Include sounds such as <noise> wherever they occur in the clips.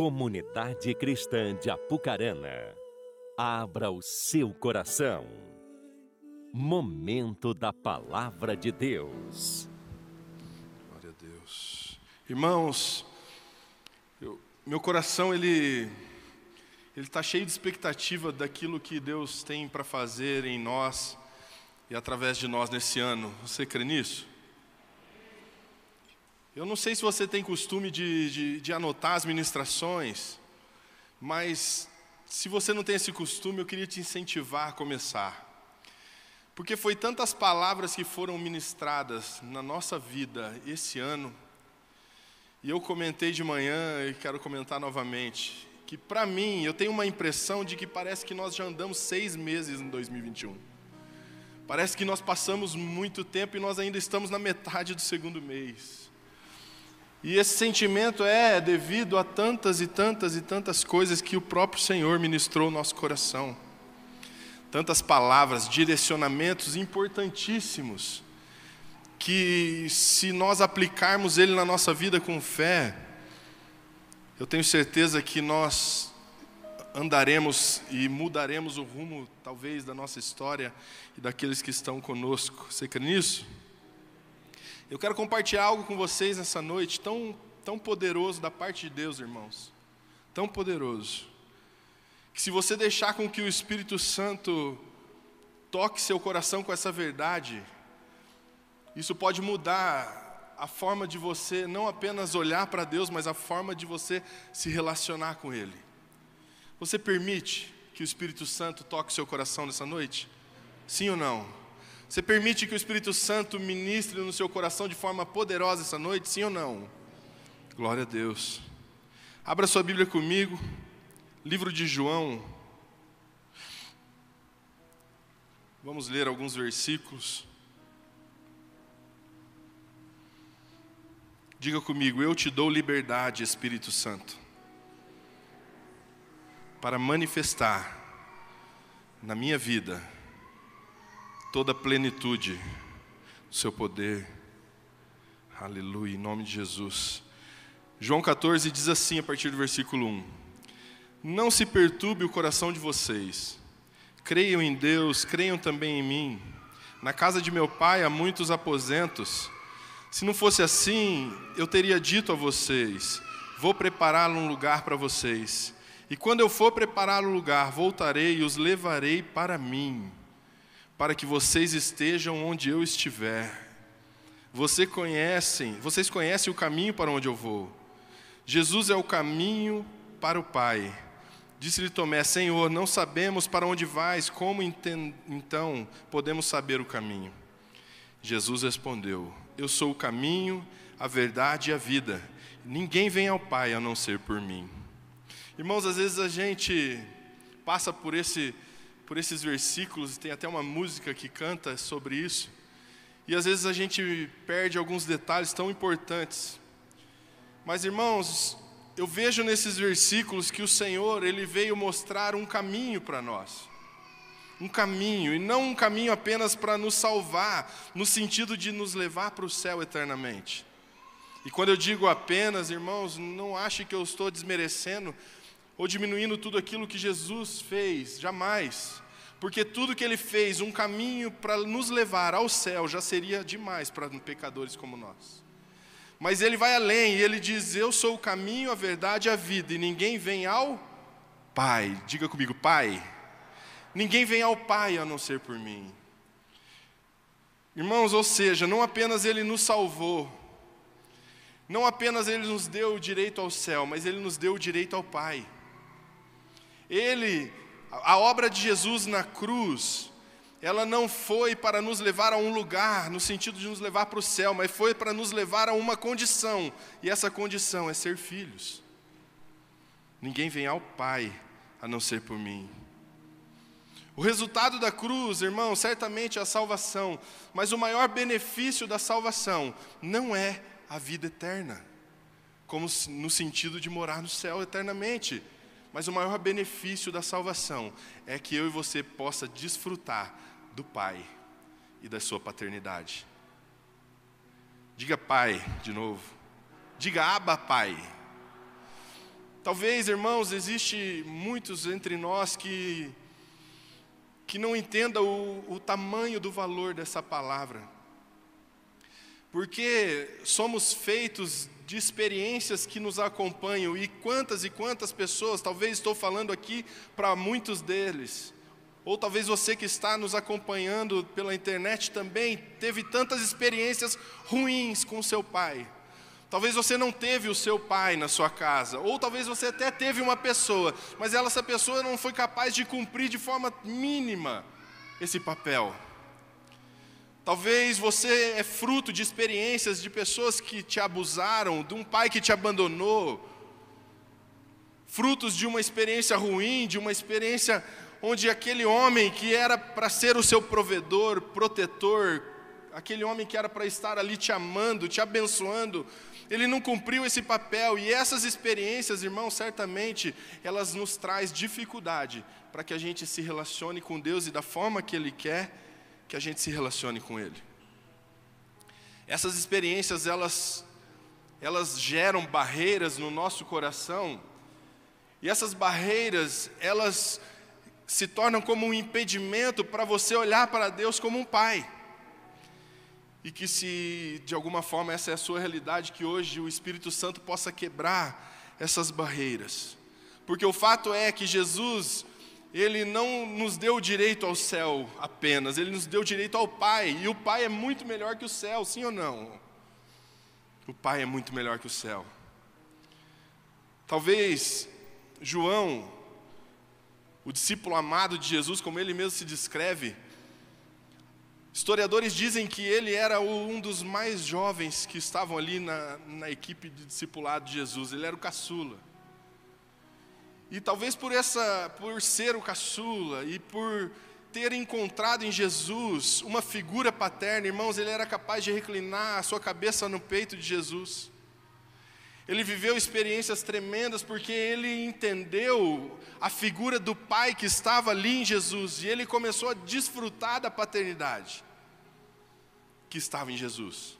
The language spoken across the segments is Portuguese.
Comunidade Cristã de Apucarana, abra o seu coração. Momento da Palavra de Deus. Glória a Deus. Irmãos, eu, meu coração ele ele está cheio de expectativa daquilo que Deus tem para fazer em nós e através de nós nesse ano. Você crê nisso? Eu não sei se você tem costume de, de, de, anotar as ministrações, mas se você não tem esse costume, eu queria te incentivar a começar. Porque foi tantas palavras que foram ministradas na nossa vida esse ano, e eu comentei de manhã e quero comentar novamente, que para mim, eu tenho uma impressão de que parece que nós já andamos seis meses em 2021. Parece que nós passamos muito tempo e nós ainda estamos na metade do segundo mês. E esse sentimento é devido a tantas e tantas e tantas coisas que o próprio Senhor ministrou no nosso coração. Tantas palavras, direcionamentos importantíssimos, que se nós aplicarmos ele na nossa vida com fé, eu tenho certeza que nós andaremos e mudaremos o rumo, talvez, da nossa história e daqueles que estão conosco. Você crê nisso? Eu quero compartilhar algo com vocês nessa noite tão, tão poderoso da parte de Deus, irmãos. Tão poderoso. Que se você deixar com que o Espírito Santo toque seu coração com essa verdade, isso pode mudar a forma de você não apenas olhar para Deus, mas a forma de você se relacionar com Ele. Você permite que o Espírito Santo toque seu coração nessa noite? Sim ou não? Você permite que o Espírito Santo ministre no seu coração de forma poderosa essa noite, sim ou não? Glória a Deus. Abra sua Bíblia comigo, livro de João. Vamos ler alguns versículos. Diga comigo, eu te dou liberdade, Espírito Santo, para manifestar na minha vida toda a plenitude do seu poder. Aleluia, em nome de Jesus. João 14 diz assim, a partir do versículo 1: Não se perturbe o coração de vocês. Creiam em Deus, creiam também em mim. Na casa de meu pai há muitos aposentos. Se não fosse assim, eu teria dito a vocês: Vou preparar um lugar para vocês. E quando eu for preparar o lugar, voltarei e os levarei para mim para que vocês estejam onde eu estiver. Você conhecem, vocês conhecem o caminho para onde eu vou. Jesus é o caminho para o Pai. Disse-lhe Tomé: Senhor, não sabemos para onde vais, como então podemos saber o caminho? Jesus respondeu: Eu sou o caminho, a verdade e a vida. Ninguém vem ao Pai a não ser por mim. Irmãos, às vezes a gente passa por esse por esses versículos, tem até uma música que canta sobre isso. E às vezes a gente perde alguns detalhes tão importantes. Mas irmãos, eu vejo nesses versículos que o Senhor, ele veio mostrar um caminho para nós. Um caminho, e não um caminho apenas para nos salvar, no sentido de nos levar para o céu eternamente. E quando eu digo apenas, irmãos, não ache que eu estou desmerecendo ou diminuindo tudo aquilo que Jesus fez, jamais. Porque tudo que ele fez, um caminho para nos levar ao céu, já seria demais para pecadores como nós. Mas ele vai além e ele diz: Eu sou o caminho, a verdade e a vida, e ninguém vem ao Pai. Diga comigo, Pai. Ninguém vem ao Pai a não ser por mim. Irmãos, ou seja, não apenas ele nos salvou, não apenas ele nos deu o direito ao céu, mas ele nos deu o direito ao Pai. Ele, a obra de Jesus na cruz, ela não foi para nos levar a um lugar, no sentido de nos levar para o céu, mas foi para nos levar a uma condição, e essa condição é ser filhos. Ninguém vem ao Pai a não ser por mim. O resultado da cruz, irmão, certamente é a salvação, mas o maior benefício da salvação não é a vida eterna, como no sentido de morar no céu eternamente. Mas o maior benefício da salvação é que eu e você possa desfrutar do Pai e da sua paternidade. Diga Pai de novo. Diga Abba Pai. Talvez, irmãos, existe muitos entre nós que que não entenda o, o tamanho do valor dessa palavra. Porque somos feitos de experiências que nos acompanham e quantas e quantas pessoas, talvez estou falando aqui para muitos deles, ou talvez você que está nos acompanhando pela internet também teve tantas experiências ruins com seu pai. Talvez você não teve o seu pai na sua casa, ou talvez você até teve uma pessoa, mas ela, essa pessoa não foi capaz de cumprir de forma mínima esse papel. Talvez você é fruto de experiências de pessoas que te abusaram, de um pai que te abandonou, frutos de uma experiência ruim, de uma experiência onde aquele homem que era para ser o seu provedor, protetor, aquele homem que era para estar ali te amando, te abençoando, ele não cumpriu esse papel. E essas experiências, irmãos, certamente elas nos traz dificuldade para que a gente se relacione com Deus e da forma que Ele quer que a gente se relacione com Ele. Essas experiências, elas, elas geram barreiras no nosso coração, e essas barreiras, elas se tornam como um impedimento para você olhar para Deus como um pai. E que se de alguma forma essa é a sua realidade, que hoje o Espírito Santo possa quebrar essas barreiras. Porque o fato é que Jesus, ele não nos deu direito ao céu apenas, ele nos deu direito ao Pai, e o Pai é muito melhor que o céu, sim ou não? O Pai é muito melhor que o céu. Talvez João, o discípulo amado de Jesus, como ele mesmo se descreve, historiadores dizem que ele era um dos mais jovens que estavam ali na, na equipe de discipulado de Jesus, ele era o caçula. E talvez por essa, por ser o caçula e por ter encontrado em Jesus uma figura paterna, irmãos, ele era capaz de reclinar a sua cabeça no peito de Jesus. Ele viveu experiências tremendas porque ele entendeu a figura do pai que estava ali em Jesus e ele começou a desfrutar da paternidade que estava em Jesus.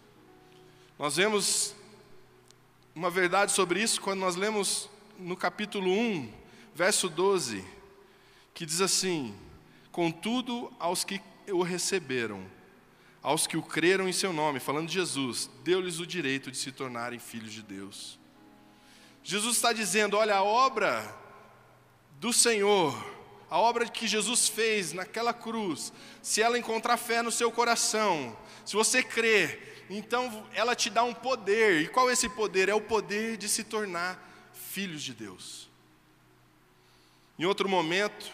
Nós vemos uma verdade sobre isso quando nós lemos no capítulo 1, verso 12, que diz assim: Contudo, aos que o receberam, aos que o creram em seu nome, falando de Jesus, deu-lhes o direito de se tornarem filhos de Deus. Jesus está dizendo: olha, a obra do Senhor, a obra que Jesus fez naquela cruz, se ela encontrar fé no seu coração, se você crer, então ela te dá um poder. E qual é esse poder? É o poder de se tornar filhos de Deus. Em outro momento,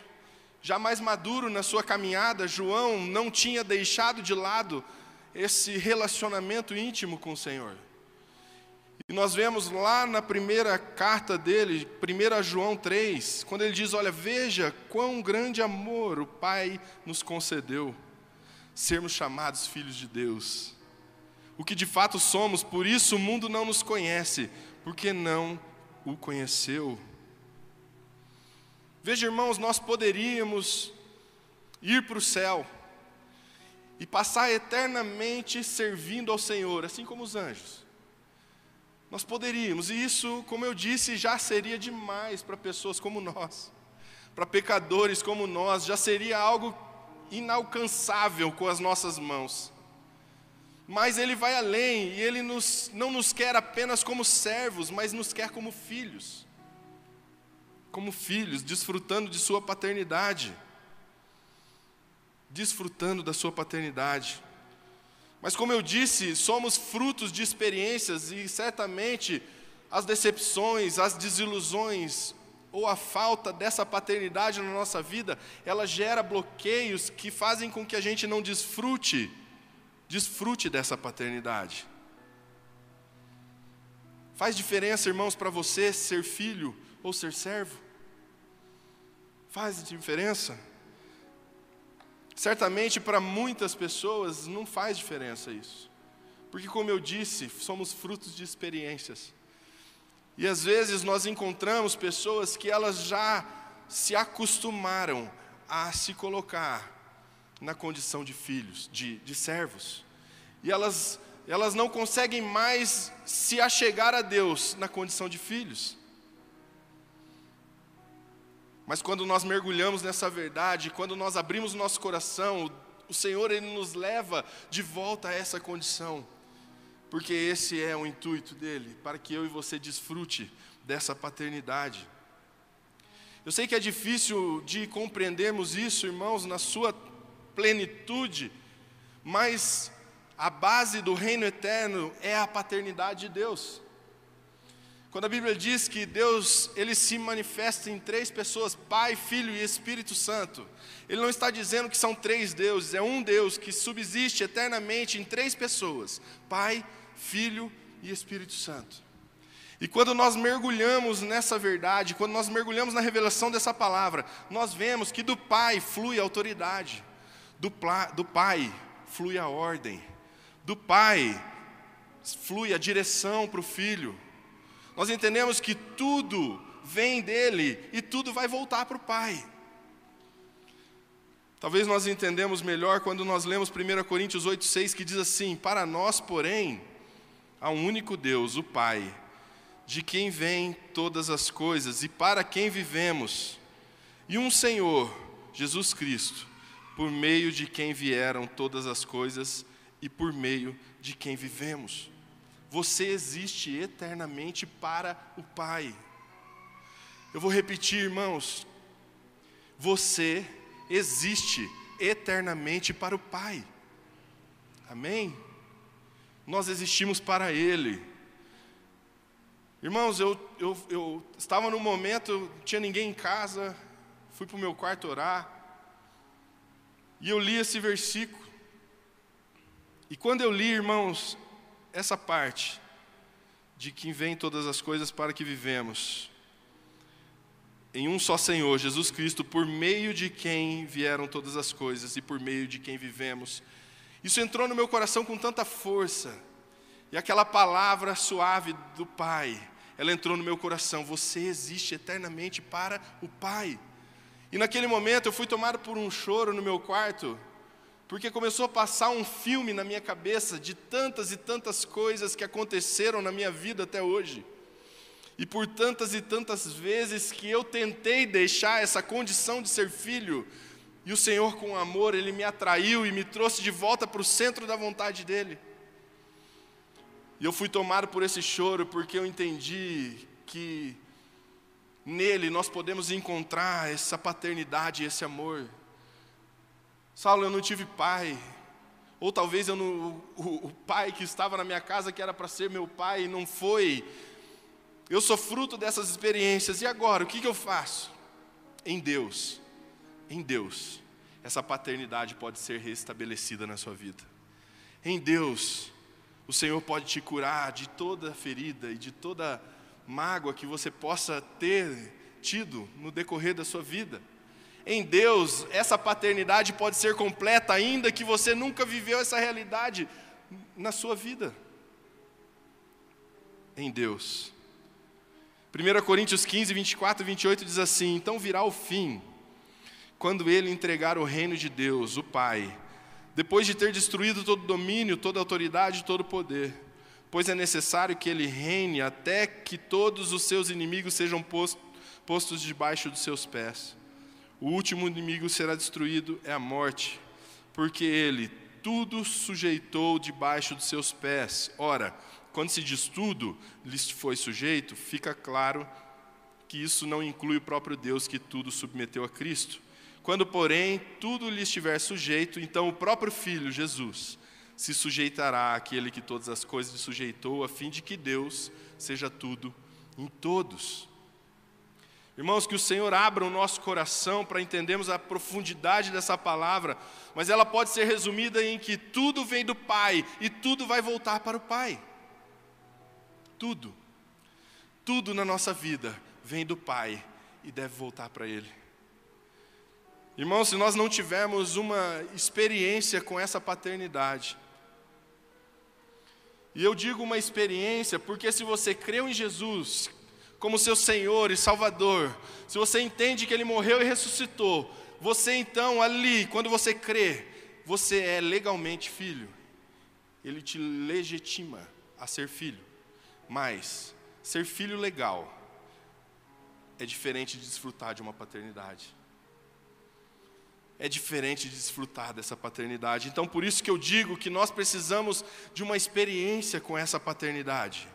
já mais maduro na sua caminhada, João não tinha deixado de lado esse relacionamento íntimo com o Senhor. E nós vemos lá na primeira carta dele, 1 João 3, quando ele diz: Olha, veja quão grande amor o Pai nos concedeu, sermos chamados filhos de Deus. O que de fato somos, por isso o mundo não nos conhece, porque não o conheceu. Veja, irmãos, nós poderíamos ir para o céu e passar eternamente servindo ao Senhor, assim como os anjos. Nós poderíamos, e isso, como eu disse, já seria demais para pessoas como nós, para pecadores como nós, já seria algo inalcançável com as nossas mãos. Mas Ele vai além, e Ele nos, não nos quer apenas como servos, mas nos quer como filhos como filhos, desfrutando de sua paternidade. Desfrutando da sua paternidade. Mas, como eu disse, somos frutos de experiências e certamente as decepções, as desilusões ou a falta dessa paternidade na nossa vida, ela gera bloqueios que fazem com que a gente não desfrute, desfrute dessa paternidade. Faz diferença, irmãos, para você ser filho ou ser servo? Faz diferença? Certamente para muitas pessoas não faz diferença isso. Porque, como eu disse, somos frutos de experiências. E às vezes nós encontramos pessoas que elas já se acostumaram a se colocar na condição de filhos, de, de servos. E elas, elas não conseguem mais se achegar a Deus na condição de filhos. Mas quando nós mergulhamos nessa verdade, quando nós abrimos o nosso coração, o Senhor ele nos leva de volta a essa condição. Porque esse é o intuito dele, para que eu e você desfrute dessa paternidade. Eu sei que é difícil de compreendermos isso, irmãos, na sua plenitude, mas a base do reino eterno é a paternidade de Deus. Quando a Bíblia diz que Deus, ele se manifesta em três pessoas, Pai, Filho e Espírito Santo. Ele não está dizendo que são três deuses, é um Deus que subsiste eternamente em três pessoas: Pai, Filho e Espírito Santo. E quando nós mergulhamos nessa verdade, quando nós mergulhamos na revelação dessa palavra, nós vemos que do Pai flui a autoridade, do, do Pai flui a ordem, do Pai flui a direção para o Filho nós entendemos que tudo vem dele e tudo vai voltar para o Pai. Talvez nós entendemos melhor quando nós lemos 1 Coríntios 8,6 que diz assim: Para nós, porém, há um único Deus, o Pai, de quem vêm todas as coisas e para quem vivemos, e um Senhor, Jesus Cristo, por meio de quem vieram todas as coisas e por meio de quem vivemos. Você existe eternamente para o Pai. Eu vou repetir, irmãos. Você existe eternamente para o Pai. Amém? Nós existimos para Ele. Irmãos, eu, eu, eu estava no momento, não tinha ninguém em casa, fui para o meu quarto orar, e eu li esse versículo. E quando eu li, irmãos, essa parte de que vem todas as coisas para que vivemos em um só Senhor, Jesus Cristo, por meio de quem vieram todas as coisas e por meio de quem vivemos. Isso entrou no meu coração com tanta força. E aquela palavra suave do Pai, ela entrou no meu coração. Você existe eternamente para o Pai. E naquele momento eu fui tomado por um choro no meu quarto, porque começou a passar um filme na minha cabeça de tantas e tantas coisas que aconteceram na minha vida até hoje. E por tantas e tantas vezes que eu tentei deixar essa condição de ser filho, e o Senhor, com amor, Ele me atraiu e me trouxe de volta para o centro da vontade dEle. E eu fui tomado por esse choro porque eu entendi que nele nós podemos encontrar essa paternidade esse amor. Saulo, eu não tive pai. Ou talvez eu não, o, o pai que estava na minha casa, que era para ser meu pai, não foi. Eu sou fruto dessas experiências. E agora, o que, que eu faço? Em Deus, em Deus, essa paternidade pode ser restabelecida na sua vida. Em Deus, o Senhor pode te curar de toda ferida e de toda mágoa que você possa ter tido no decorrer da sua vida em Deus, essa paternidade pode ser completa, ainda que você nunca viveu essa realidade na sua vida. Em Deus. 1 Coríntios 15, 24 e 28 diz assim: Então virá o fim, quando ele entregar o reino de Deus, o Pai, depois de ter destruído todo domínio, toda autoridade todo poder, pois é necessário que ele reine até que todos os seus inimigos sejam postos debaixo dos seus pés. O último inimigo será destruído é a morte, porque ele tudo sujeitou debaixo dos seus pés. Ora, quando se diz tudo lhes foi sujeito, fica claro que isso não inclui o próprio Deus que tudo submeteu a Cristo. Quando, porém, tudo lhe estiver sujeito, então o próprio Filho, Jesus, se sujeitará àquele que todas as coisas lhe sujeitou, a fim de que Deus seja tudo em todos. Irmãos, que o Senhor abra o nosso coração para entendermos a profundidade dessa palavra, mas ela pode ser resumida em que tudo vem do Pai e tudo vai voltar para o Pai. Tudo. Tudo na nossa vida vem do Pai e deve voltar para Ele. Irmãos, se nós não tivermos uma experiência com essa paternidade, e eu digo uma experiência porque se você creu em Jesus, como seu Senhor e Salvador, se você entende que Ele morreu e ressuscitou, você então ali, quando você crê, você é legalmente filho. Ele te legitima a ser filho. Mas ser filho legal é diferente de desfrutar de uma paternidade. É diferente de desfrutar dessa paternidade. Então, por isso que eu digo que nós precisamos de uma experiência com essa paternidade.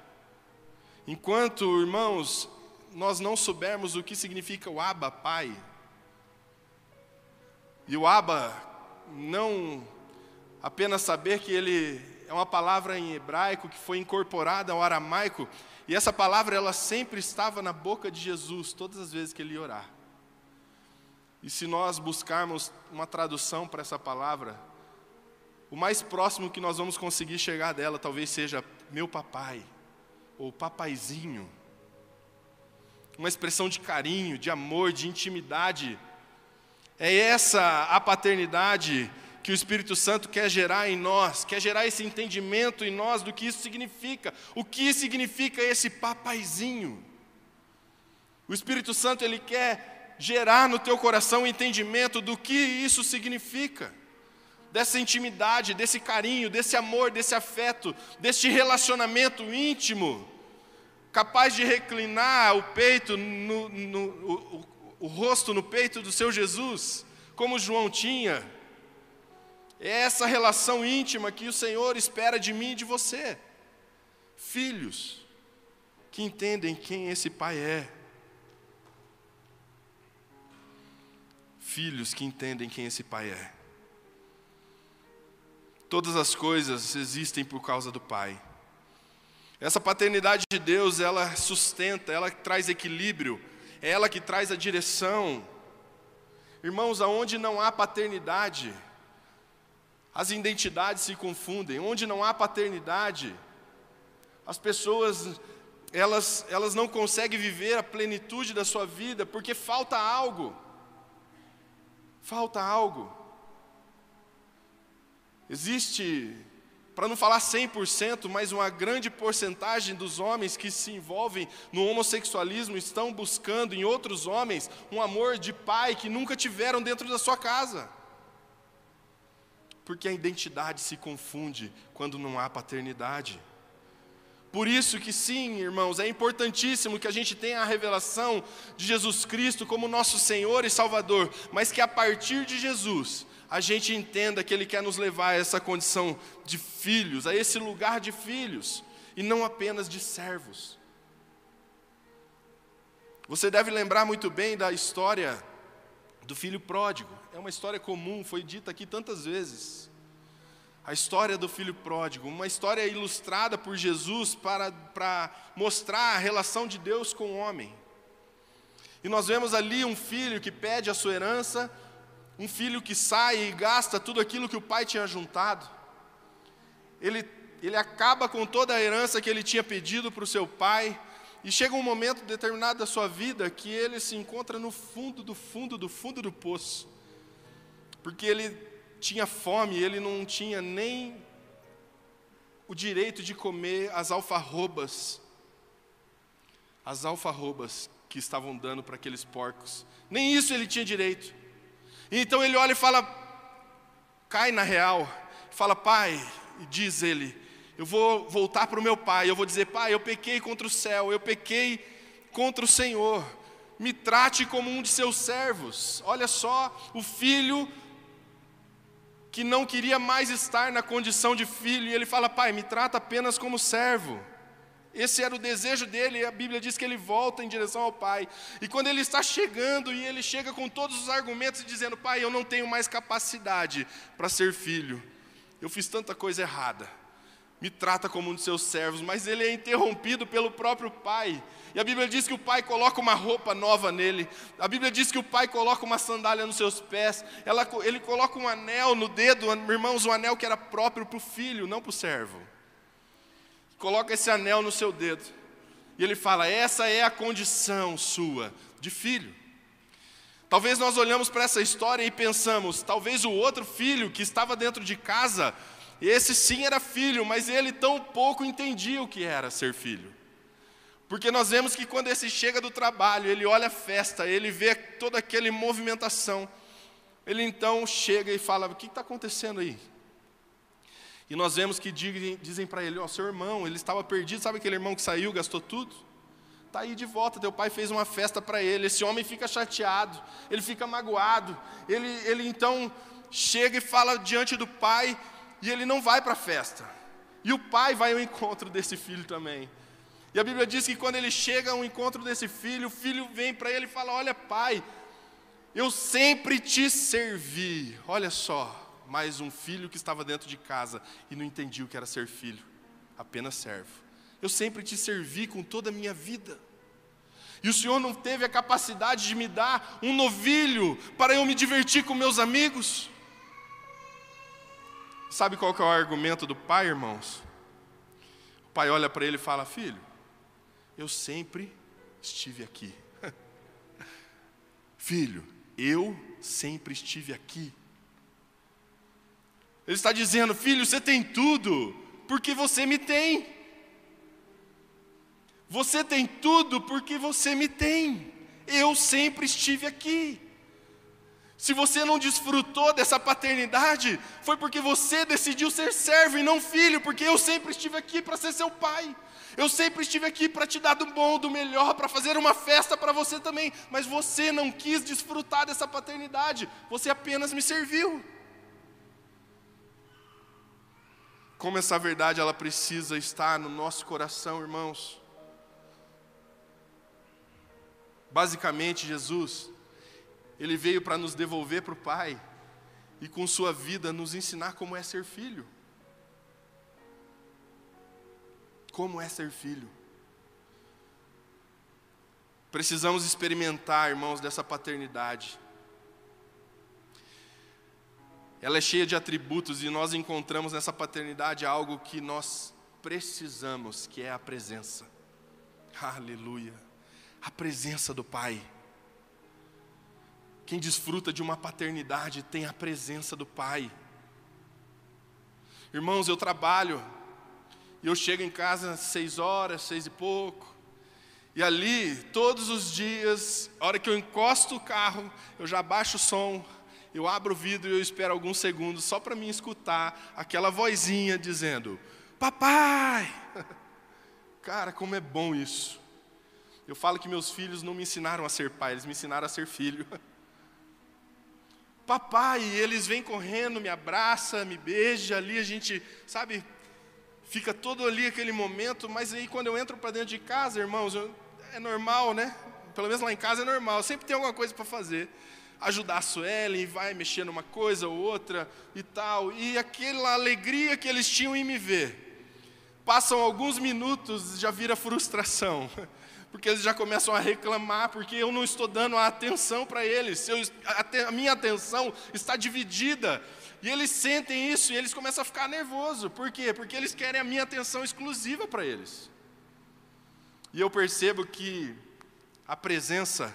Enquanto, irmãos, nós não soubermos o que significa o Abba, Pai, e o Abba não apenas saber que ele é uma palavra em hebraico que foi incorporada ao aramaico, e essa palavra ela sempre estava na boca de Jesus todas as vezes que ele orar. E se nós buscarmos uma tradução para essa palavra, o mais próximo que nós vamos conseguir chegar dela talvez seja meu papai, ou papaizinho. Uma expressão de carinho, de amor, de intimidade. É essa a paternidade que o Espírito Santo quer gerar em nós, quer gerar esse entendimento em nós do que isso significa. O que significa esse papaizinho? O Espírito Santo ele quer gerar no teu coração o entendimento do que isso significa. Dessa intimidade, desse carinho, desse amor, desse afeto, deste relacionamento íntimo, capaz de reclinar o peito, no, no, o, o, o rosto no peito do seu Jesus, como João tinha é essa relação íntima que o Senhor espera de mim e de você. Filhos que entendem quem esse Pai é. Filhos que entendem quem esse Pai é. Todas as coisas existem por causa do Pai. Essa paternidade de Deus, ela sustenta, ela traz equilíbrio, é ela que traz a direção. Irmãos, aonde não há paternidade, as identidades se confundem. Onde não há paternidade, as pessoas elas, elas não conseguem viver a plenitude da sua vida porque falta algo. Falta algo. Existe, para não falar 100%, mas uma grande porcentagem dos homens que se envolvem no homossexualismo estão buscando em outros homens um amor de pai que nunca tiveram dentro da sua casa porque a identidade se confunde quando não há paternidade. Por isso que sim, irmãos, é importantíssimo que a gente tenha a revelação de Jesus Cristo como nosso Senhor e Salvador, mas que a partir de Jesus a gente entenda que Ele quer nos levar a essa condição de filhos, a esse lugar de filhos, e não apenas de servos. Você deve lembrar muito bem da história do filho pródigo é uma história comum, foi dita aqui tantas vezes. A história do filho pródigo, uma história ilustrada por Jesus para, para mostrar a relação de Deus com o homem. E nós vemos ali um filho que pede a sua herança, um filho que sai e gasta tudo aquilo que o pai tinha juntado. Ele, ele acaba com toda a herança que ele tinha pedido para o seu pai, e chega um momento determinado da sua vida que ele se encontra no fundo do fundo do fundo do poço porque ele tinha fome, ele não tinha nem o direito de comer as alfarrobas, as alfarrobas que estavam dando para aqueles porcos. Nem isso ele tinha direito. Então ele olha e fala, cai na real, fala, pai, diz ele, eu vou voltar para o meu pai, eu vou dizer, pai, eu pequei contra o céu, eu pequei contra o Senhor, me trate como um de seus servos. Olha só, o filho que não queria mais estar na condição de filho, e ele fala: Pai, me trata apenas como servo. Esse era o desejo dele, e a Bíblia diz que ele volta em direção ao Pai. E quando ele está chegando, e ele chega com todos os argumentos, dizendo: Pai, eu não tenho mais capacidade para ser filho, eu fiz tanta coisa errada, me trata como um de seus servos, mas ele é interrompido pelo próprio Pai. E a Bíblia diz que o pai coloca uma roupa nova nele. A Bíblia diz que o pai coloca uma sandália nos seus pés. Ela, ele coloca um anel no dedo, irmãos, um anel que era próprio para o filho, não para o servo. Coloca esse anel no seu dedo. E ele fala: essa é a condição sua de filho. Talvez nós olhamos para essa história e pensamos, talvez o outro filho que estava dentro de casa, esse sim era filho, mas ele tão pouco entendia o que era ser filho. Porque nós vemos que quando esse chega do trabalho, ele olha a festa, ele vê toda aquela movimentação, ele então chega e fala: O que está acontecendo aí? E nós vemos que dizem, para ele: Ó, oh, seu irmão, ele estava perdido, sabe aquele irmão que saiu, gastou tudo? Está aí de volta, teu pai fez uma festa para ele. Esse homem fica chateado, ele fica magoado. Ele, ele então chega e fala diante do pai, e ele não vai para a festa. E o pai vai ao encontro desse filho também. E a Bíblia diz que quando ele chega ao encontro desse filho, o filho vem para ele e fala: Olha, pai, eu sempre te servi. Olha só, mais um filho que estava dentro de casa e não entendia o que era ser filho, apenas servo. Eu sempre te servi com toda a minha vida. E o Senhor não teve a capacidade de me dar um novilho para eu me divertir com meus amigos? Sabe qual que é o argumento do pai, irmãos? O pai olha para ele e fala: Filho, eu sempre estive aqui. <laughs> Filho, eu sempre estive aqui. Ele está dizendo: Filho, você tem tudo, porque você me tem. Você tem tudo porque você me tem. Eu sempre estive aqui. Se você não desfrutou dessa paternidade, foi porque você decidiu ser servo e não filho, porque eu sempre estive aqui para ser seu pai. Eu sempre estive aqui para te dar do bom, do melhor, para fazer uma festa para você também, mas você não quis desfrutar dessa paternidade, você apenas me serviu. Como essa verdade ela precisa estar no nosso coração, irmãos. Basicamente, Jesus, ele veio para nos devolver para o Pai e com sua vida nos ensinar como é ser filho. Como é ser filho. Precisamos experimentar, irmãos, dessa paternidade. Ela é cheia de atributos e nós encontramos nessa paternidade algo que nós precisamos, que é a presença. Aleluia a presença do Pai. Quem desfruta de uma paternidade tem a presença do Pai. Irmãos, eu trabalho, e eu chego em casa às seis horas, seis e pouco, e ali, todos os dias, a hora que eu encosto o carro, eu já baixo o som, eu abro o vidro e eu espero alguns segundos só para mim escutar aquela vozinha dizendo: Papai! <laughs> Cara, como é bom isso. Eu falo que meus filhos não me ensinaram a ser pai, eles me ensinaram a ser filho. <laughs> Papai, eles vêm correndo, me abraça, me beija ali, a gente, sabe, fica todo ali aquele momento, mas aí quando eu entro para dentro de casa, irmãos, eu, é normal, né? Pelo menos lá em casa é normal, sempre tem alguma coisa para fazer. Ajudar a Suelen, vai mexer numa coisa ou outra e tal. E aquela alegria que eles tinham em me ver. Passam alguns minutos, já vira frustração <laughs> porque eles já começam a reclamar, porque eu não estou dando a atenção para eles, eu, a, a, minha atenção está dividida. E eles sentem isso e eles começam a ficar nervosos. Por quê? Porque eles querem a minha atenção exclusiva para eles. E eu percebo que a presença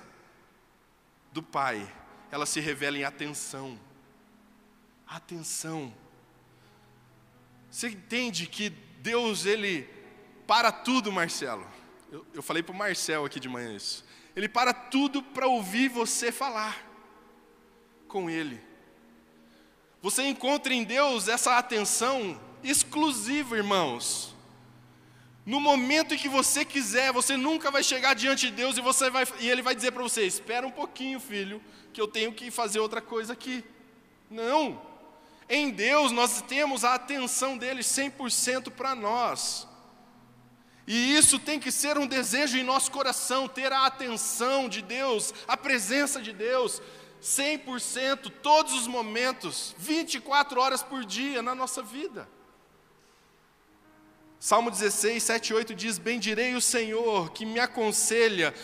do Pai, ela se revela em atenção. Atenção. Você entende que Deus, Ele para tudo, Marcelo. Eu, eu falei para o Marcel aqui de manhã isso. Ele para tudo para ouvir você falar com Ele. Você encontra em Deus essa atenção exclusiva, irmãos. No momento em que você quiser, você nunca vai chegar diante de Deus e, você vai, e Ele vai dizer para você: Espera um pouquinho, filho, que eu tenho que fazer outra coisa aqui. Não. Em Deus nós temos a atenção dele 100% para nós. E isso tem que ser um desejo em nosso coração, ter a atenção de Deus, a presença de Deus, 100%, todos os momentos, 24 horas por dia na nossa vida. Salmo 16, 7 e 8 diz: Bendirei o Senhor que me aconselha,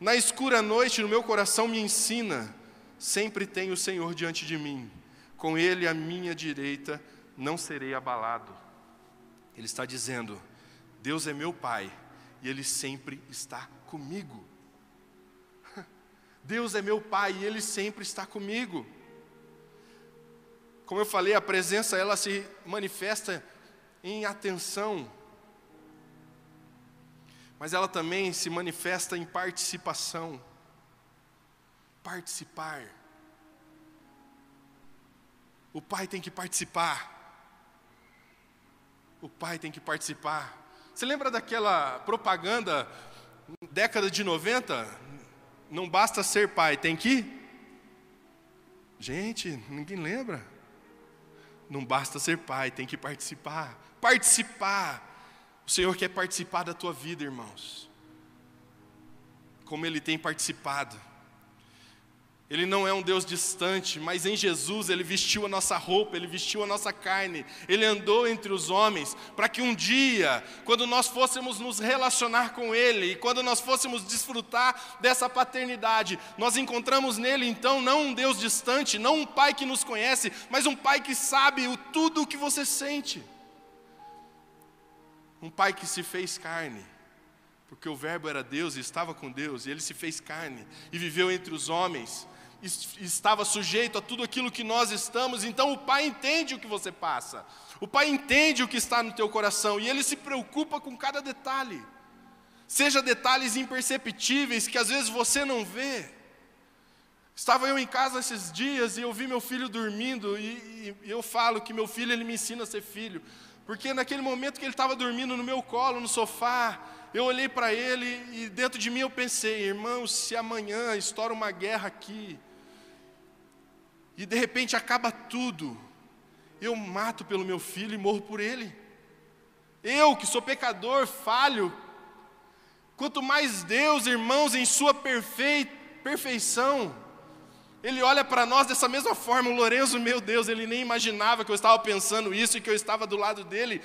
na escura noite no meu coração me ensina, sempre tenho o Senhor diante de mim, com Ele à minha direita não serei abalado. Ele está dizendo, Deus é meu Pai e Ele sempre está comigo. <laughs> Deus é meu Pai e Ele sempre está comigo. Como eu falei, a presença ela se manifesta em atenção, mas ela também se manifesta em participação. Participar. O pai tem que participar. O pai tem que participar. Você lembra daquela propaganda década de 90, não basta ser pai, tem que. Gente, ninguém lembra. Não basta ser pai, tem que participar. Participar. O Senhor quer participar da tua vida, irmãos. Como Ele tem participado. Ele não é um Deus distante, mas em Jesus Ele vestiu a nossa roupa, Ele vestiu a nossa carne, Ele andou entre os homens, para que um dia, quando nós fôssemos nos relacionar com Ele, e quando nós fôssemos desfrutar dessa paternidade, nós encontramos nele então não um Deus distante, não um Pai que nos conhece, mas um Pai que sabe o, tudo o que você sente. Um Pai que se fez carne, porque o Verbo era Deus e estava com Deus, e Ele se fez carne e viveu entre os homens estava sujeito a tudo aquilo que nós estamos, então o Pai entende o que você passa, o Pai entende o que está no teu coração e Ele se preocupa com cada detalhe, seja detalhes imperceptíveis que às vezes você não vê. Estava eu em casa esses dias e eu vi meu filho dormindo e, e eu falo que meu filho ele me ensina a ser filho, porque naquele momento que ele estava dormindo no meu colo, no sofá, eu olhei para ele e dentro de mim eu pensei, irmão, se amanhã estoura uma guerra aqui, e de repente acaba tudo, eu mato pelo meu filho e morro por ele. Eu, que sou pecador, falho. Quanto mais Deus, irmãos, em Sua perfei, perfeição, Ele olha para nós dessa mesma forma. O Lourenço, meu Deus, ele nem imaginava que eu estava pensando isso e que eu estava do lado dele.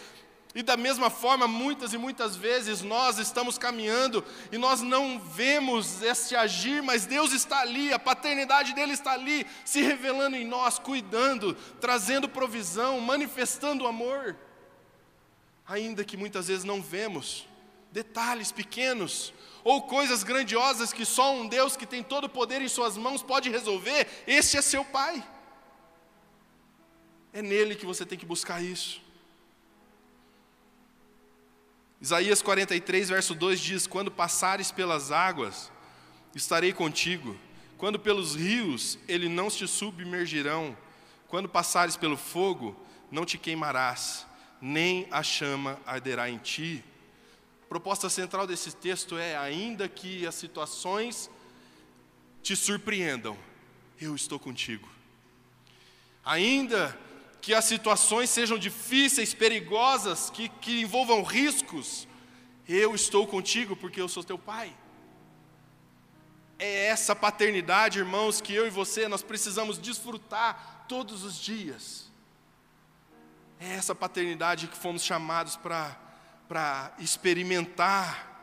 E da mesma forma, muitas e muitas vezes nós estamos caminhando e nós não vemos esse agir, mas Deus está ali, a paternidade dele está ali, se revelando em nós, cuidando, trazendo provisão, manifestando amor. Ainda que muitas vezes não vemos detalhes pequenos ou coisas grandiosas que só um Deus que tem todo o poder em suas mãos pode resolver, esse é seu Pai. É nele que você tem que buscar isso. Isaías 43, verso 2 diz: Quando passares pelas águas, estarei contigo. Quando pelos rios, ele não te submergirão. Quando passares pelo fogo, não te queimarás, nem a chama arderá em ti. Proposta central desse texto é: ainda que as situações te surpreendam, eu estou contigo. Ainda que as situações sejam difíceis, perigosas, que, que envolvam riscos, eu estou contigo porque eu sou teu pai. É essa paternidade, irmãos, que eu e você nós precisamos desfrutar todos os dias. É essa paternidade que fomos chamados para experimentar.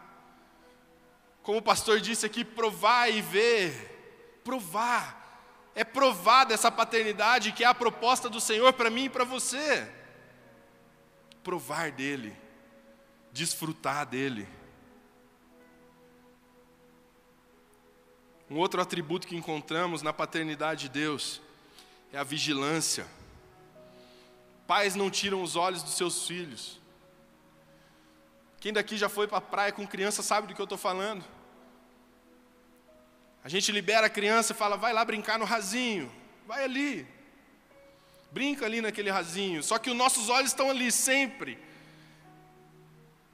Como o pastor disse aqui, provar e ver. Provar é provada essa paternidade que é a proposta do Senhor para mim e para você. Provar dele, desfrutar dele. Um outro atributo que encontramos na paternidade de Deus é a vigilância. Pais não tiram os olhos dos seus filhos. Quem daqui já foi para a praia com criança sabe do que eu estou falando. A gente libera a criança e fala, vai lá brincar no rasinho, vai ali. Brinca ali naquele rasinho. Só que os nossos olhos estão ali sempre.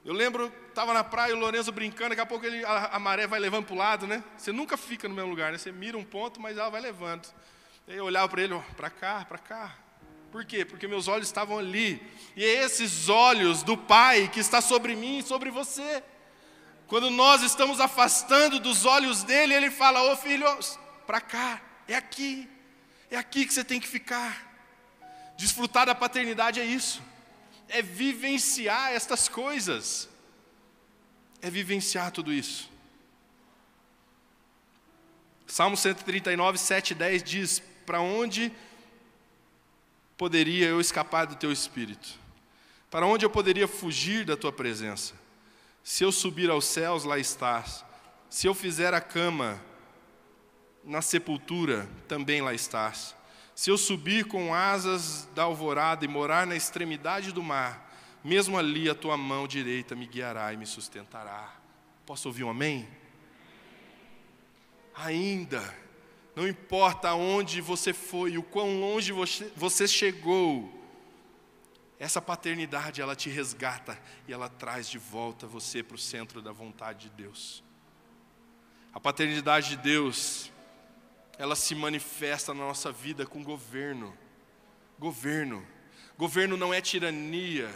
Eu lembro, estava na praia, o Lourenço brincando, daqui a pouco ele, a, a maré vai levando para o lado, né? Você nunca fica no mesmo lugar, né? Você mira um ponto, mas ela vai levando. Eu olhava para ele, para cá, para cá. Por quê? Porque meus olhos estavam ali. E é esses olhos do Pai que está sobre mim e sobre você. Quando nós estamos afastando dos olhos dele, ele fala: Ô filho, para cá, é aqui, é aqui que você tem que ficar. Desfrutar da paternidade é isso, é vivenciar estas coisas, é vivenciar tudo isso. Salmo 139, 7 10 diz: Para onde poderia eu escapar do teu espírito? Para onde eu poderia fugir da tua presença? Se eu subir aos céus, lá estás. Se eu fizer a cama na sepultura, também lá estás. Se eu subir com asas da alvorada e morar na extremidade do mar, mesmo ali a tua mão direita me guiará e me sustentará. Posso ouvir um amém? Ainda, não importa aonde você foi, o quão longe você chegou, essa paternidade, ela te resgata e ela traz de volta você para o centro da vontade de Deus. A paternidade de Deus, ela se manifesta na nossa vida com governo. Governo. Governo não é tirania.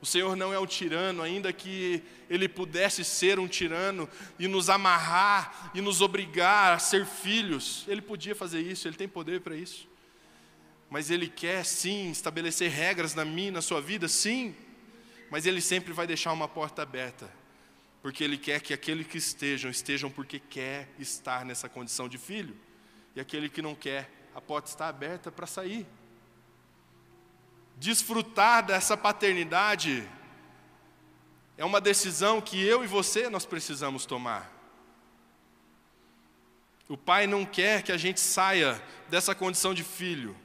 O Senhor não é um tirano, ainda que Ele pudesse ser um tirano e nos amarrar e nos obrigar a ser filhos. Ele podia fazer isso, Ele tem poder para isso. Mas Ele quer sim estabelecer regras na minha, na sua vida, sim. Mas Ele sempre vai deixar uma porta aberta, porque Ele quer que aqueles que estejam, estejam porque quer estar nessa condição de filho, e aquele que não quer, a porta está aberta para sair. Desfrutar dessa paternidade é uma decisão que eu e você nós precisamos tomar. O pai não quer que a gente saia dessa condição de filho.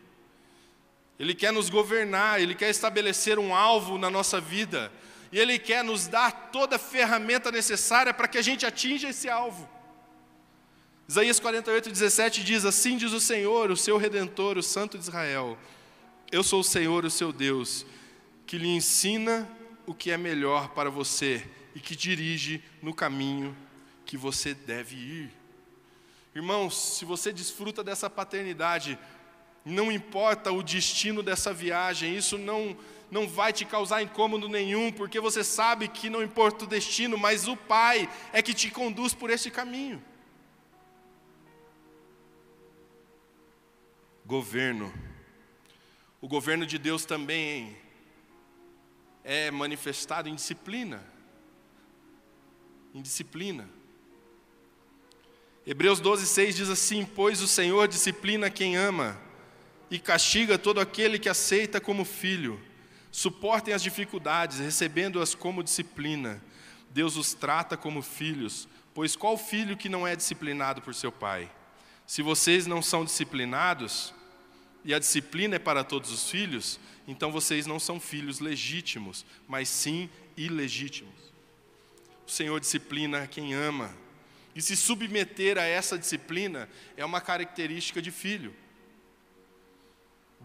Ele quer nos governar, ele quer estabelecer um alvo na nossa vida, e ele quer nos dar toda a ferramenta necessária para que a gente atinja esse alvo. Isaías 48, 17 diz: Assim diz o Senhor, o seu redentor, o Santo de Israel: Eu sou o Senhor, o seu Deus, que lhe ensina o que é melhor para você e que dirige no caminho que você deve ir. Irmãos, se você desfruta dessa paternidade, não importa o destino dessa viagem, isso não, não vai te causar incômodo nenhum, porque você sabe que não importa o destino, mas o Pai é que te conduz por esse caminho. Governo. O governo de Deus também é manifestado em disciplina. Em disciplina. Hebreus 12, 6 diz assim: Pois o Senhor disciplina quem ama e castiga todo aquele que aceita como filho. Suportem as dificuldades, recebendo-as como disciplina. Deus os trata como filhos, pois qual filho que não é disciplinado por seu pai? Se vocês não são disciplinados, e a disciplina é para todos os filhos, então vocês não são filhos legítimos, mas sim ilegítimos. O Senhor disciplina quem ama. E se submeter a essa disciplina é uma característica de filho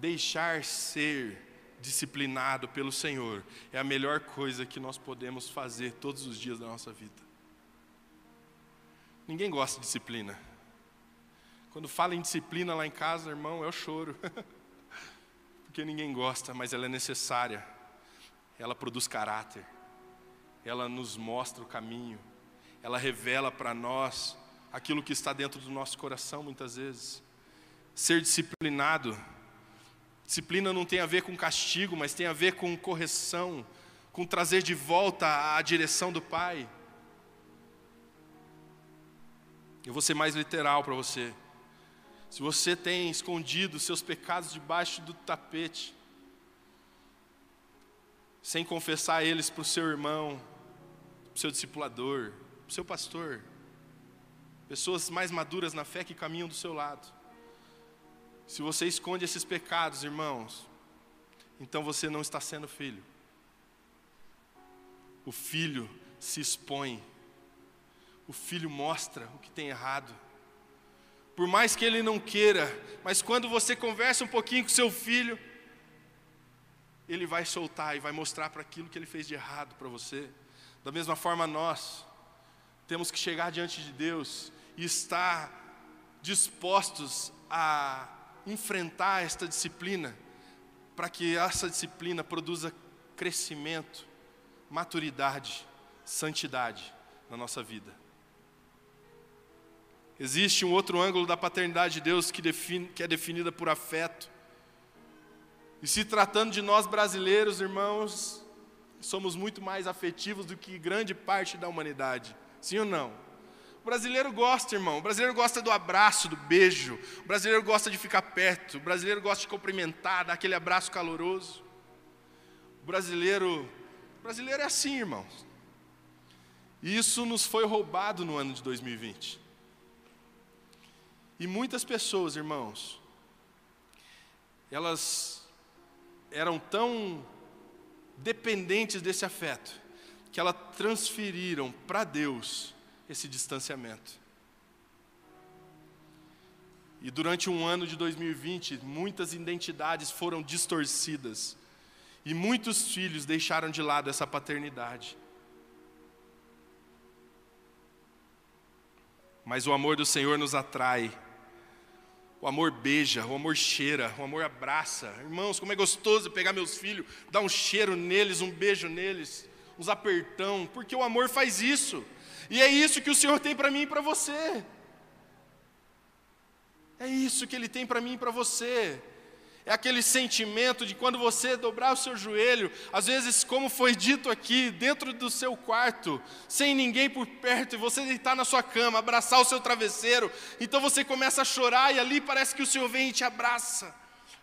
deixar ser disciplinado pelo Senhor é a melhor coisa que nós podemos fazer todos os dias da nossa vida. Ninguém gosta de disciplina. Quando fala em disciplina lá em casa, irmão, eu choro. <laughs> Porque ninguém gosta, mas ela é necessária. Ela produz caráter. Ela nos mostra o caminho. Ela revela para nós aquilo que está dentro do nosso coração muitas vezes. Ser disciplinado Disciplina não tem a ver com castigo, mas tem a ver com correção, com trazer de volta a direção do Pai. Eu vou ser mais literal para você. Se você tem escondido seus pecados debaixo do tapete, sem confessar eles para o seu irmão, para o seu discipulador, para o seu pastor, pessoas mais maduras na fé que caminham do seu lado, se você esconde esses pecados, irmãos, então você não está sendo filho. O filho se expõe, o filho mostra o que tem errado. Por mais que ele não queira, mas quando você conversa um pouquinho com seu filho, ele vai soltar e vai mostrar para aquilo que ele fez de errado para você. Da mesma forma, nós temos que chegar diante de Deus e estar dispostos a enfrentar esta disciplina, para que essa disciplina produza crescimento, maturidade, santidade na nossa vida. Existe um outro ângulo da paternidade de Deus que, define, que é definida por afeto. E se tratando de nós brasileiros, irmãos, somos muito mais afetivos do que grande parte da humanidade. Sim ou não? brasileiro gosta, irmão. O brasileiro gosta do abraço, do beijo. O brasileiro gosta de ficar perto. O brasileiro gosta de cumprimentar, dar aquele abraço caloroso. O brasileiro, o brasileiro é assim, irmãos. E isso nos foi roubado no ano de 2020. E muitas pessoas, irmãos, elas eram tão dependentes desse afeto que elas transferiram para Deus esse distanciamento. E durante um ano de 2020, muitas identidades foram distorcidas. E muitos filhos deixaram de lado essa paternidade. mas o amor do Senhor nos atrai. O amor beija, o amor cheira, o amor abraça. Irmãos, como é gostoso pegar meus filhos, dar um cheiro neles, um beijo neles, uns apertão, porque o amor faz isso. E é isso que o Senhor tem para mim e para você. É isso que Ele tem para mim e para você. É aquele sentimento de quando você dobrar o seu joelho, às vezes, como foi dito aqui, dentro do seu quarto, sem ninguém por perto, e você deitar na sua cama, abraçar o seu travesseiro, então você começa a chorar e ali parece que o Senhor vem e te abraça.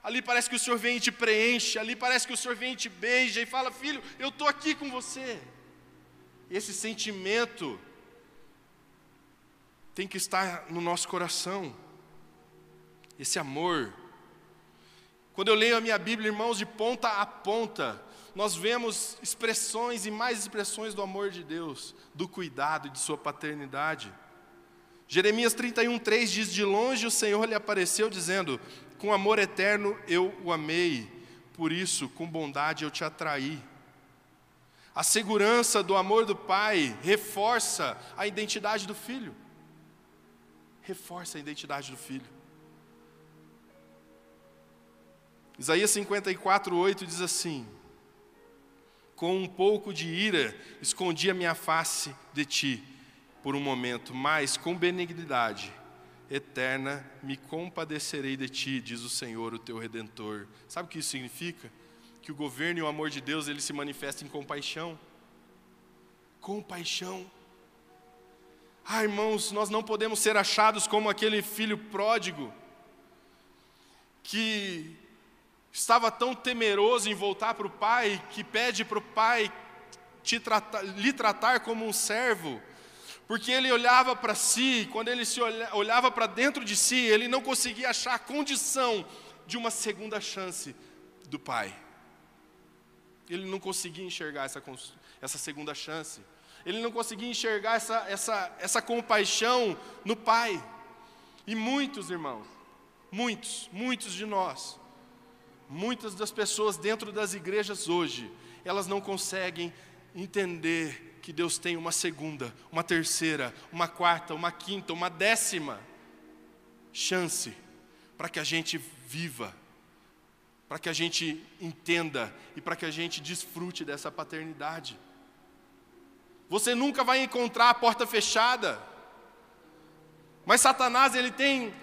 Ali parece que o Senhor vem e te preenche, ali parece que o Senhor vem e te beija e fala: Filho, eu estou aqui com você. Esse sentimento tem que estar no nosso coração, esse amor quando eu leio a minha Bíblia, irmãos, de ponta a ponta, nós vemos expressões e mais expressões do amor de Deus, do cuidado e de sua paternidade. Jeremias 31, 3 diz: De longe o Senhor lhe apareceu, dizendo: Com amor eterno eu o amei, por isso, com bondade eu te atraí. A segurança do amor do pai reforça a identidade do filho. Reforça a identidade do filho. Isaías 54, 8 diz assim: Com um pouco de ira escondi a minha face de ti por um momento, mas com benignidade eterna me compadecerei de ti, diz o Senhor, o teu redentor. Sabe o que isso significa? Que o governo e o amor de Deus ele se manifesta em compaixão. Compaixão. Ah, irmãos, nós não podemos ser achados como aquele filho pródigo que estava tão temeroso em voltar para o pai, que pede para o pai te tratar, lhe tratar como um servo, porque ele olhava para si, quando ele se olha, olhava para dentro de si, ele não conseguia achar a condição de uma segunda chance do pai. Ele não conseguia enxergar essa, essa segunda chance. Ele não conseguia enxergar essa, essa, essa compaixão no pai. E muitos irmãos, muitos, muitos de nós, Muitas das pessoas dentro das igrejas hoje, elas não conseguem entender que Deus tem uma segunda, uma terceira, uma quarta, uma quinta, uma décima chance para que a gente viva, para que a gente entenda e para que a gente desfrute dessa paternidade. Você nunca vai encontrar a porta fechada, mas Satanás ele tem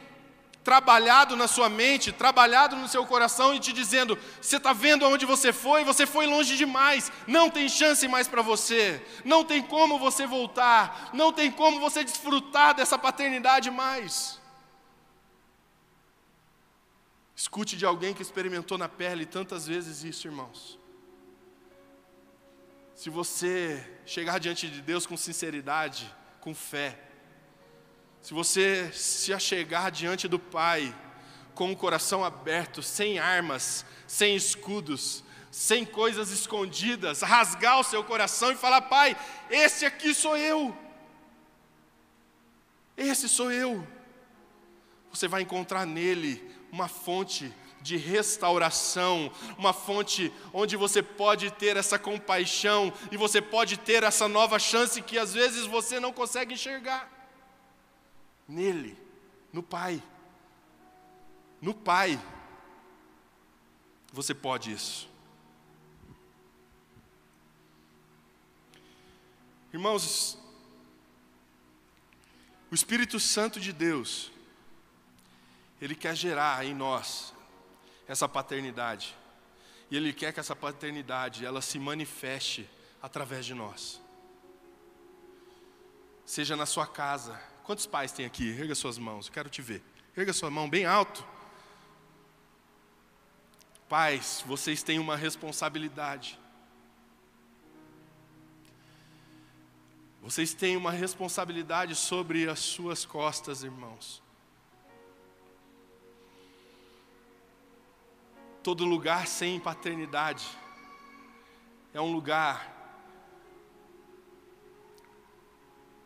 trabalhado na sua mente, trabalhado no seu coração e te dizendo: você está vendo aonde você foi? Você foi longe demais, não tem chance mais para você, não tem como você voltar, não tem como você desfrutar dessa paternidade mais. Escute de alguém que experimentou na pele tantas vezes isso, irmãos. Se você chegar diante de Deus com sinceridade, com fé, se você se achegar diante do Pai com o coração aberto, sem armas, sem escudos, sem coisas escondidas, rasgar o seu coração e falar: Pai, esse aqui sou eu. Esse sou eu. Você vai encontrar nele uma fonte de restauração, uma fonte onde você pode ter essa compaixão e você pode ter essa nova chance que às vezes você não consegue enxergar nele, no Pai. No Pai. Você pode isso. Irmãos, o Espírito Santo de Deus, Ele quer gerar em nós essa paternidade. E Ele quer que essa paternidade, ela se manifeste através de nós. Seja na sua casa, Quantos pais tem aqui? Erga suas mãos, eu quero te ver. Erga sua mão bem alto. Pais, vocês têm uma responsabilidade. Vocês têm uma responsabilidade sobre as suas costas, irmãos. Todo lugar sem paternidade é um lugar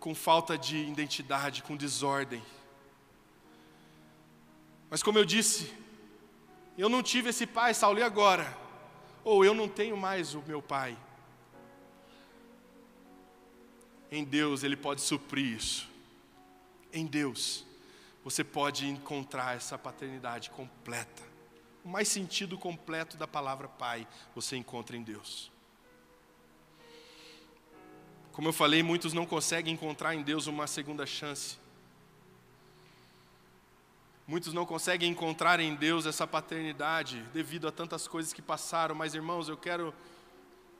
com falta de identidade, com desordem. Mas como eu disse, eu não tive esse pai, Saulo, e agora? Ou eu não tenho mais o meu pai. Em Deus Ele pode suprir isso. em Deus, você pode encontrar essa paternidade completa. O mais sentido completo da palavra pai você encontra em Deus. Como eu falei, muitos não conseguem encontrar em Deus uma segunda chance. Muitos não conseguem encontrar em Deus essa paternidade devido a tantas coisas que passaram, mas irmãos, eu quero,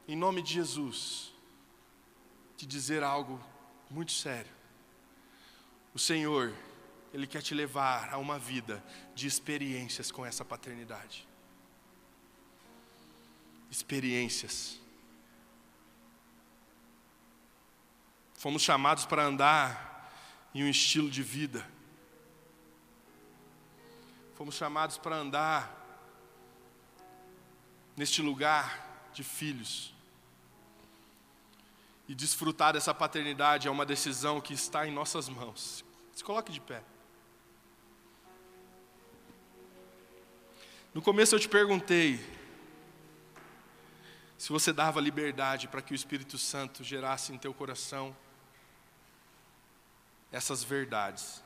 em nome de Jesus, te dizer algo muito sério. O Senhor, Ele quer te levar a uma vida de experiências com essa paternidade. Experiências. Fomos chamados para andar em um estilo de vida. Fomos chamados para andar neste lugar de filhos. E desfrutar dessa paternidade é uma decisão que está em nossas mãos. Se coloque de pé. No começo eu te perguntei se você dava liberdade para que o Espírito Santo gerasse em teu coração essas verdades.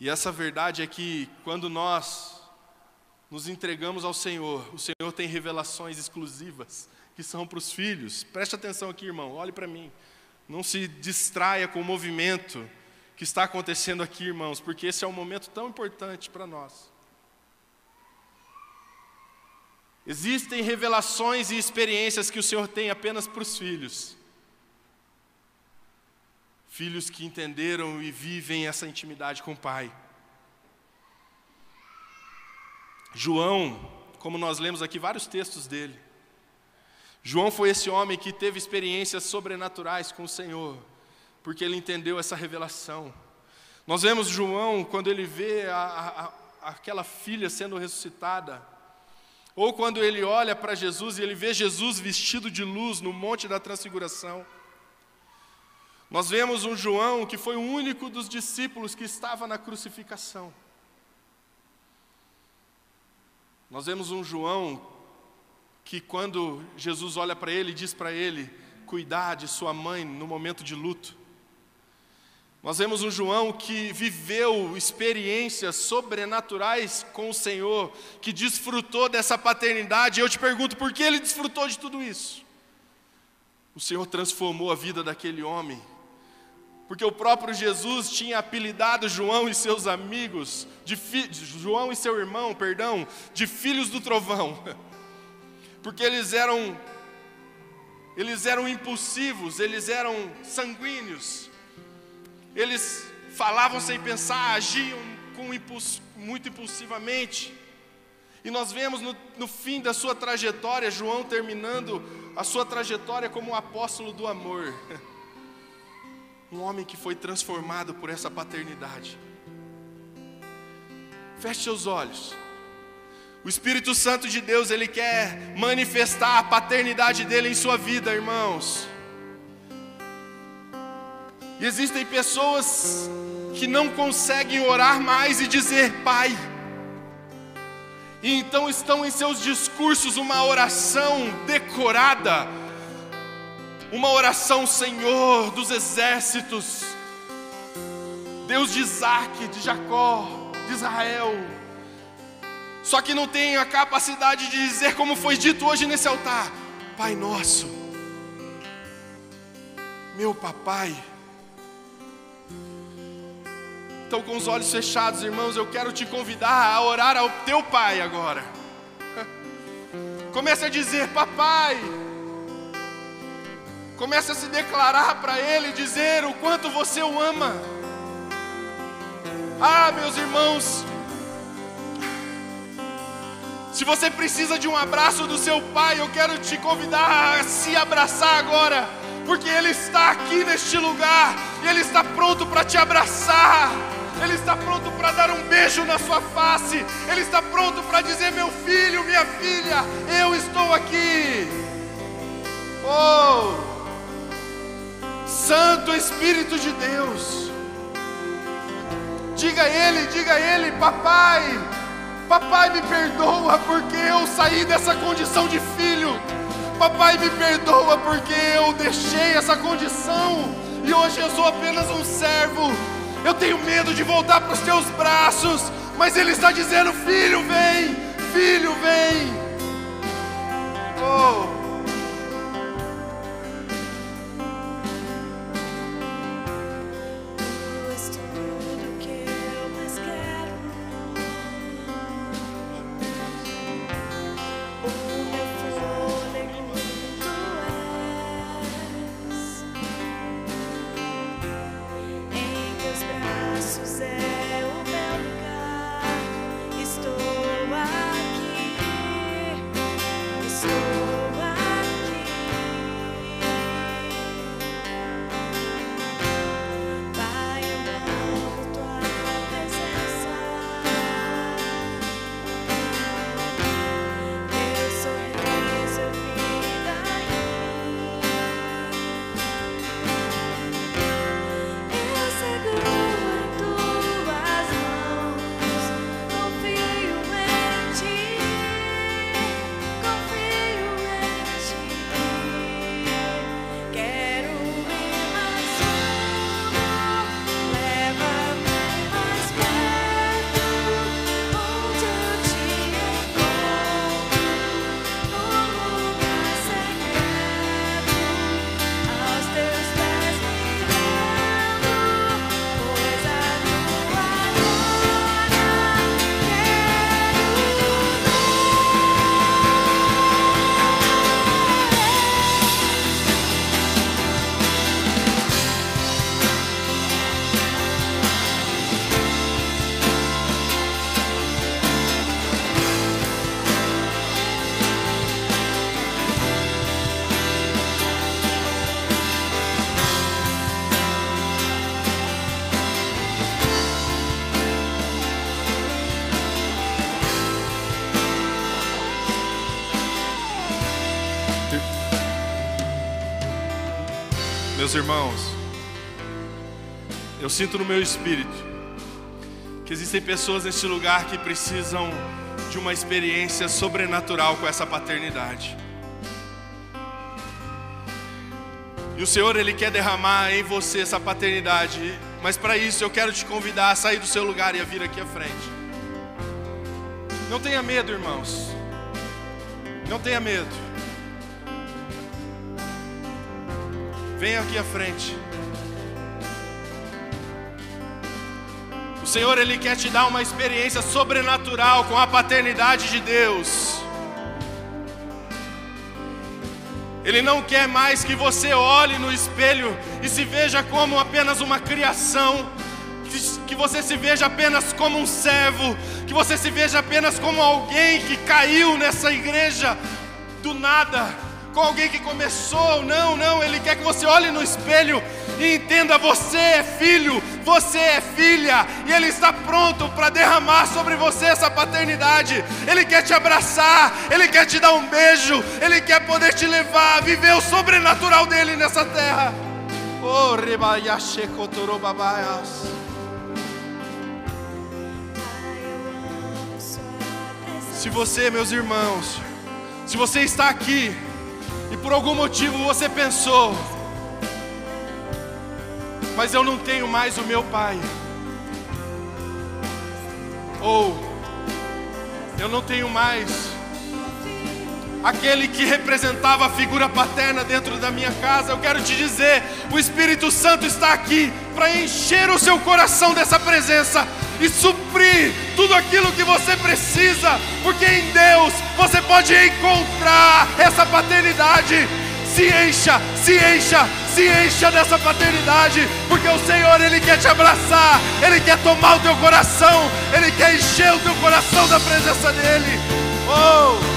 E essa verdade é que quando nós nos entregamos ao Senhor, o Senhor tem revelações exclusivas que são para os filhos. Preste atenção aqui, irmão, olhe para mim. Não se distraia com o movimento que está acontecendo aqui, irmãos, porque esse é um momento tão importante para nós. Existem revelações e experiências que o Senhor tem apenas para os filhos. Filhos que entenderam e vivem essa intimidade com o Pai. João, como nós lemos aqui vários textos dele, João foi esse homem que teve experiências sobrenaturais com o Senhor, porque ele entendeu essa revelação. Nós vemos João quando ele vê a, a, aquela filha sendo ressuscitada, ou quando ele olha para Jesus e ele vê Jesus vestido de luz no Monte da Transfiguração. Nós vemos um João que foi o único dos discípulos que estava na crucificação. Nós vemos um João que quando Jesus olha para ele diz para ele cuidar de sua mãe no momento de luto. Nós vemos um João que viveu experiências sobrenaturais com o Senhor, que desfrutou dessa paternidade. E eu te pergunto, por que ele desfrutou de tudo isso? O Senhor transformou a vida daquele homem, porque o próprio Jesus tinha apelidado João e seus amigos, de João e seu irmão, perdão, de filhos do trovão. <laughs> porque eles eram eles eram impulsivos, eles eram sanguíneos. Eles falavam sem pensar, agiam com impuls, muito impulsivamente. E nós vemos no, no, fim da sua trajetória, João terminando a sua trajetória como um apóstolo do amor. <laughs> Um homem que foi transformado por essa paternidade. Feche seus olhos. O Espírito Santo de Deus, ele quer manifestar a paternidade dele em sua vida, irmãos. E existem pessoas que não conseguem orar mais e dizer Pai. E então estão em seus discursos uma oração decorada, uma oração Senhor dos exércitos, Deus de Isaac, de Jacó, de Israel só que não tem a capacidade de dizer, como foi dito hoje nesse altar: Pai Nosso, meu papai. Então, com os olhos fechados, irmãos, eu quero te convidar a orar ao teu pai agora. <laughs> Comece a dizer, papai. Comece a se declarar para ele, dizer o quanto você o ama. Ah, meus irmãos, se você precisa de um abraço do seu pai, eu quero te convidar a se abraçar agora, porque Ele está aqui neste lugar, Ele está pronto para te abraçar. Ele está pronto para dar um beijo na sua face. Ele está pronto para dizer: Meu filho, minha filha, eu estou aqui. Oh, Santo Espírito de Deus, diga a Ele, diga a Ele, papai. Papai, me perdoa porque eu saí dessa condição de filho. Papai, me perdoa porque eu deixei essa condição e hoje eu sou apenas um servo. Eu tenho medo de voltar para os teus braços, mas Ele está dizendo: Filho, vem, filho, vem. Oh. Irmãos, eu sinto no meu espírito que existem pessoas neste lugar que precisam de uma experiência sobrenatural com essa paternidade. E o Senhor, Ele quer derramar em você essa paternidade, mas para isso eu quero te convidar a sair do seu lugar e a vir aqui à frente. Não tenha medo, irmãos. Não tenha medo. Venha aqui à frente. O Senhor, Ele quer te dar uma experiência sobrenatural com a paternidade de Deus. Ele não quer mais que você olhe no espelho e se veja como apenas uma criação, que, que você se veja apenas como um servo, que você se veja apenas como alguém que caiu nessa igreja do nada com alguém que começou. Não, não, Ele quer que você olhe no espelho e entenda: você é filho, você é filha, e Ele está pronto para derramar sobre você essa paternidade. Ele quer te abraçar, Ele quer te dar um beijo, Ele quer poder te levar a viver o sobrenatural dele nessa terra. Oh, Se você, meus irmãos, se você está aqui e por algum motivo você pensou, mas eu não tenho mais o meu pai, ou eu não tenho mais aquele que representava a figura paterna dentro da minha casa, eu quero te dizer: o Espírito Santo está aqui para encher o seu coração dessa presença e suprir tudo aquilo que você precisa, porque em Deus você pode encontrar essa paternidade. Se encha, se encha, se encha dessa paternidade, porque o Senhor ele quer te abraçar, ele quer tomar o teu coração, ele quer encher o teu coração da presença dele. Oh!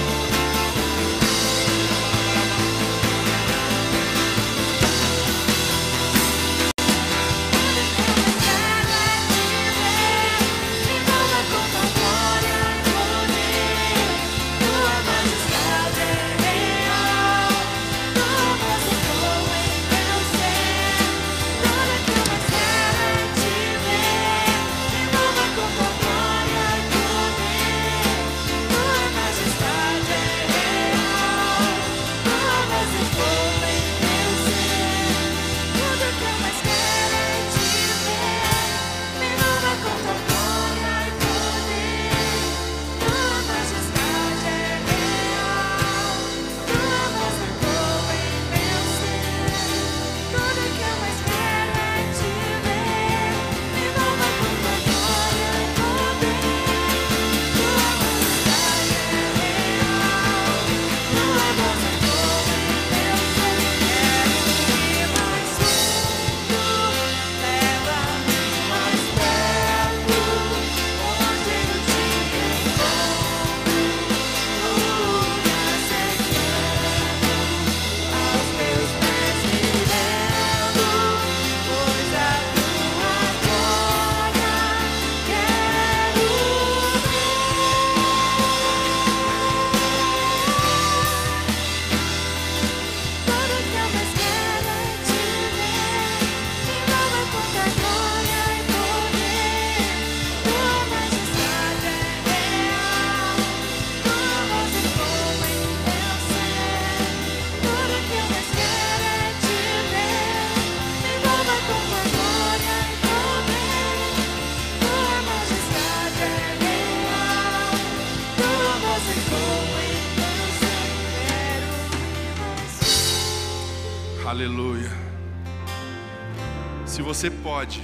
Você pode,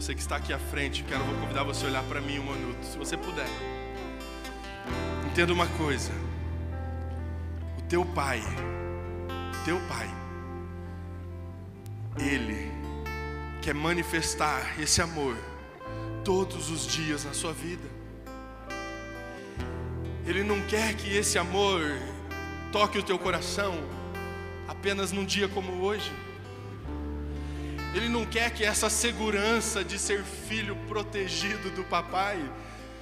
você que está aqui à frente, quero vou convidar você a olhar para mim um minuto, se você puder. Entenda uma coisa. O teu pai, o teu pai, ele quer manifestar esse amor todos os dias na sua vida. Ele não quer que esse amor toque o teu coração apenas num dia como hoje. Ele não quer que essa segurança de ser filho protegido do papai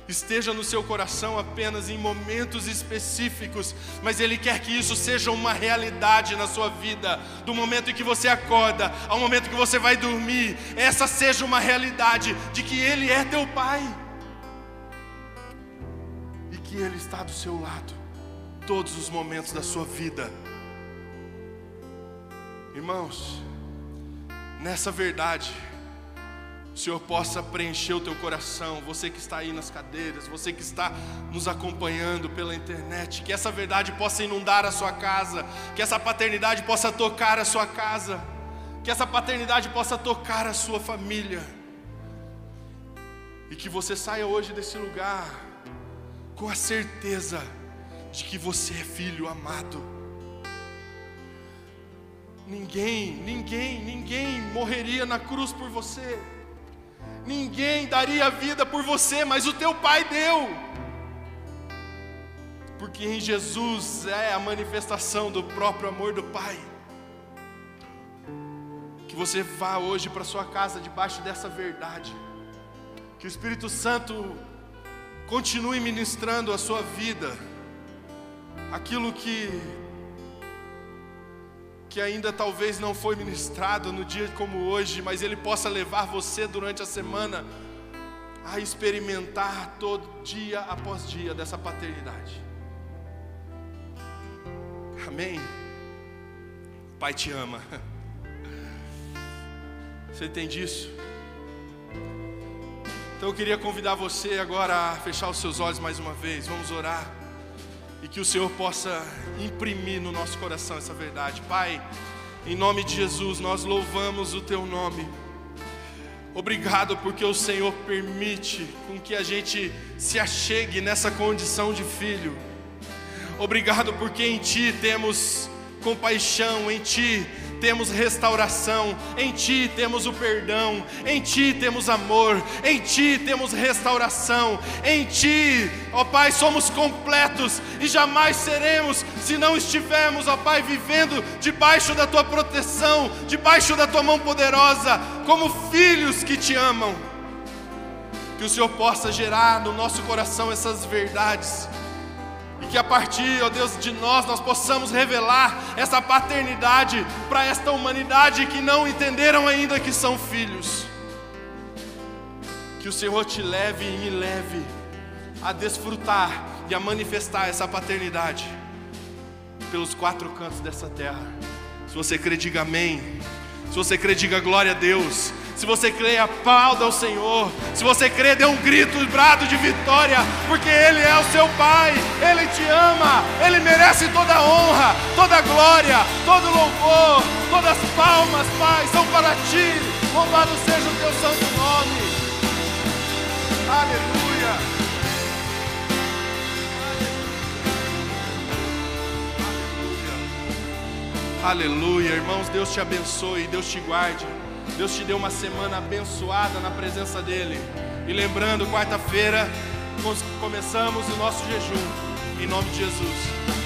esteja no seu coração apenas em momentos específicos, mas Ele quer que isso seja uma realidade na sua vida, do momento em que você acorda ao momento que você vai dormir, essa seja uma realidade de que Ele é teu Pai e que Ele está do seu lado todos os momentos da sua vida. Irmãos, nessa verdade, o Senhor possa preencher o teu coração, você que está aí nas cadeiras, você que está nos acompanhando pela internet, que essa verdade possa inundar a sua casa, que essa paternidade possa tocar a sua casa, que essa paternidade possa tocar a sua família, e que você saia hoje desse lugar com a certeza de que você é filho amado. Ninguém, ninguém, ninguém morreria na cruz por você. Ninguém daria vida por você, mas o teu pai deu. Porque em Jesus é a manifestação do próprio amor do Pai. Que você vá hoje para sua casa debaixo dessa verdade. Que o Espírito Santo continue ministrando a sua vida. Aquilo que que ainda talvez não foi ministrado no dia como hoje, mas ele possa levar você durante a semana a experimentar todo dia após dia dessa paternidade. Amém. Pai te ama. <laughs> Você entende isso? Então eu queria convidar você agora a fechar os seus olhos mais uma vez. Vamos orar e que o Senhor possa imprimir no nosso coração essa verdade. Pai, em nome de Jesus, nós louvamos o Teu nome. Obrigado porque o Senhor permite com que a gente se achegue nessa condição de filho. Obrigado porque em Ti temos compaixão, em Ti temos restauração, em Ti temos o perdão, em Ti temos amor, em Ti temos restauração, em Ti, ó Pai, somos completos e jamais seremos se não estivermos, ó Pai, vivendo debaixo da Tua proteção, debaixo da Tua mão poderosa, como filhos que Te amam. Que o Senhor possa gerar no nosso coração essas verdades e que a partir, ó Deus, de nós, nós possamos revelar essa paternidade para esta humanidade que não entenderam ainda que são filhos. Que o Senhor te leve e me leve a desfrutar e a manifestar essa paternidade pelos quatro cantos dessa terra. Se você crê, diga amém. Se você crê, diga glória a Deus. Se você crê, aplauda ao Senhor. Se você crê, dê um grito, um brado de vitória, porque Ele é o seu Pai, Ele te ama, Ele merece toda honra, toda glória, todo louvor, todas as palmas, Pai, são para ti. Louvado seja o teu santo nome. Aleluia. Aleluia, irmãos, Deus te abençoe, Deus te guarde. Deus te deu uma semana abençoada na presença dEle. E lembrando, quarta-feira começamos o nosso jejum. Em nome de Jesus.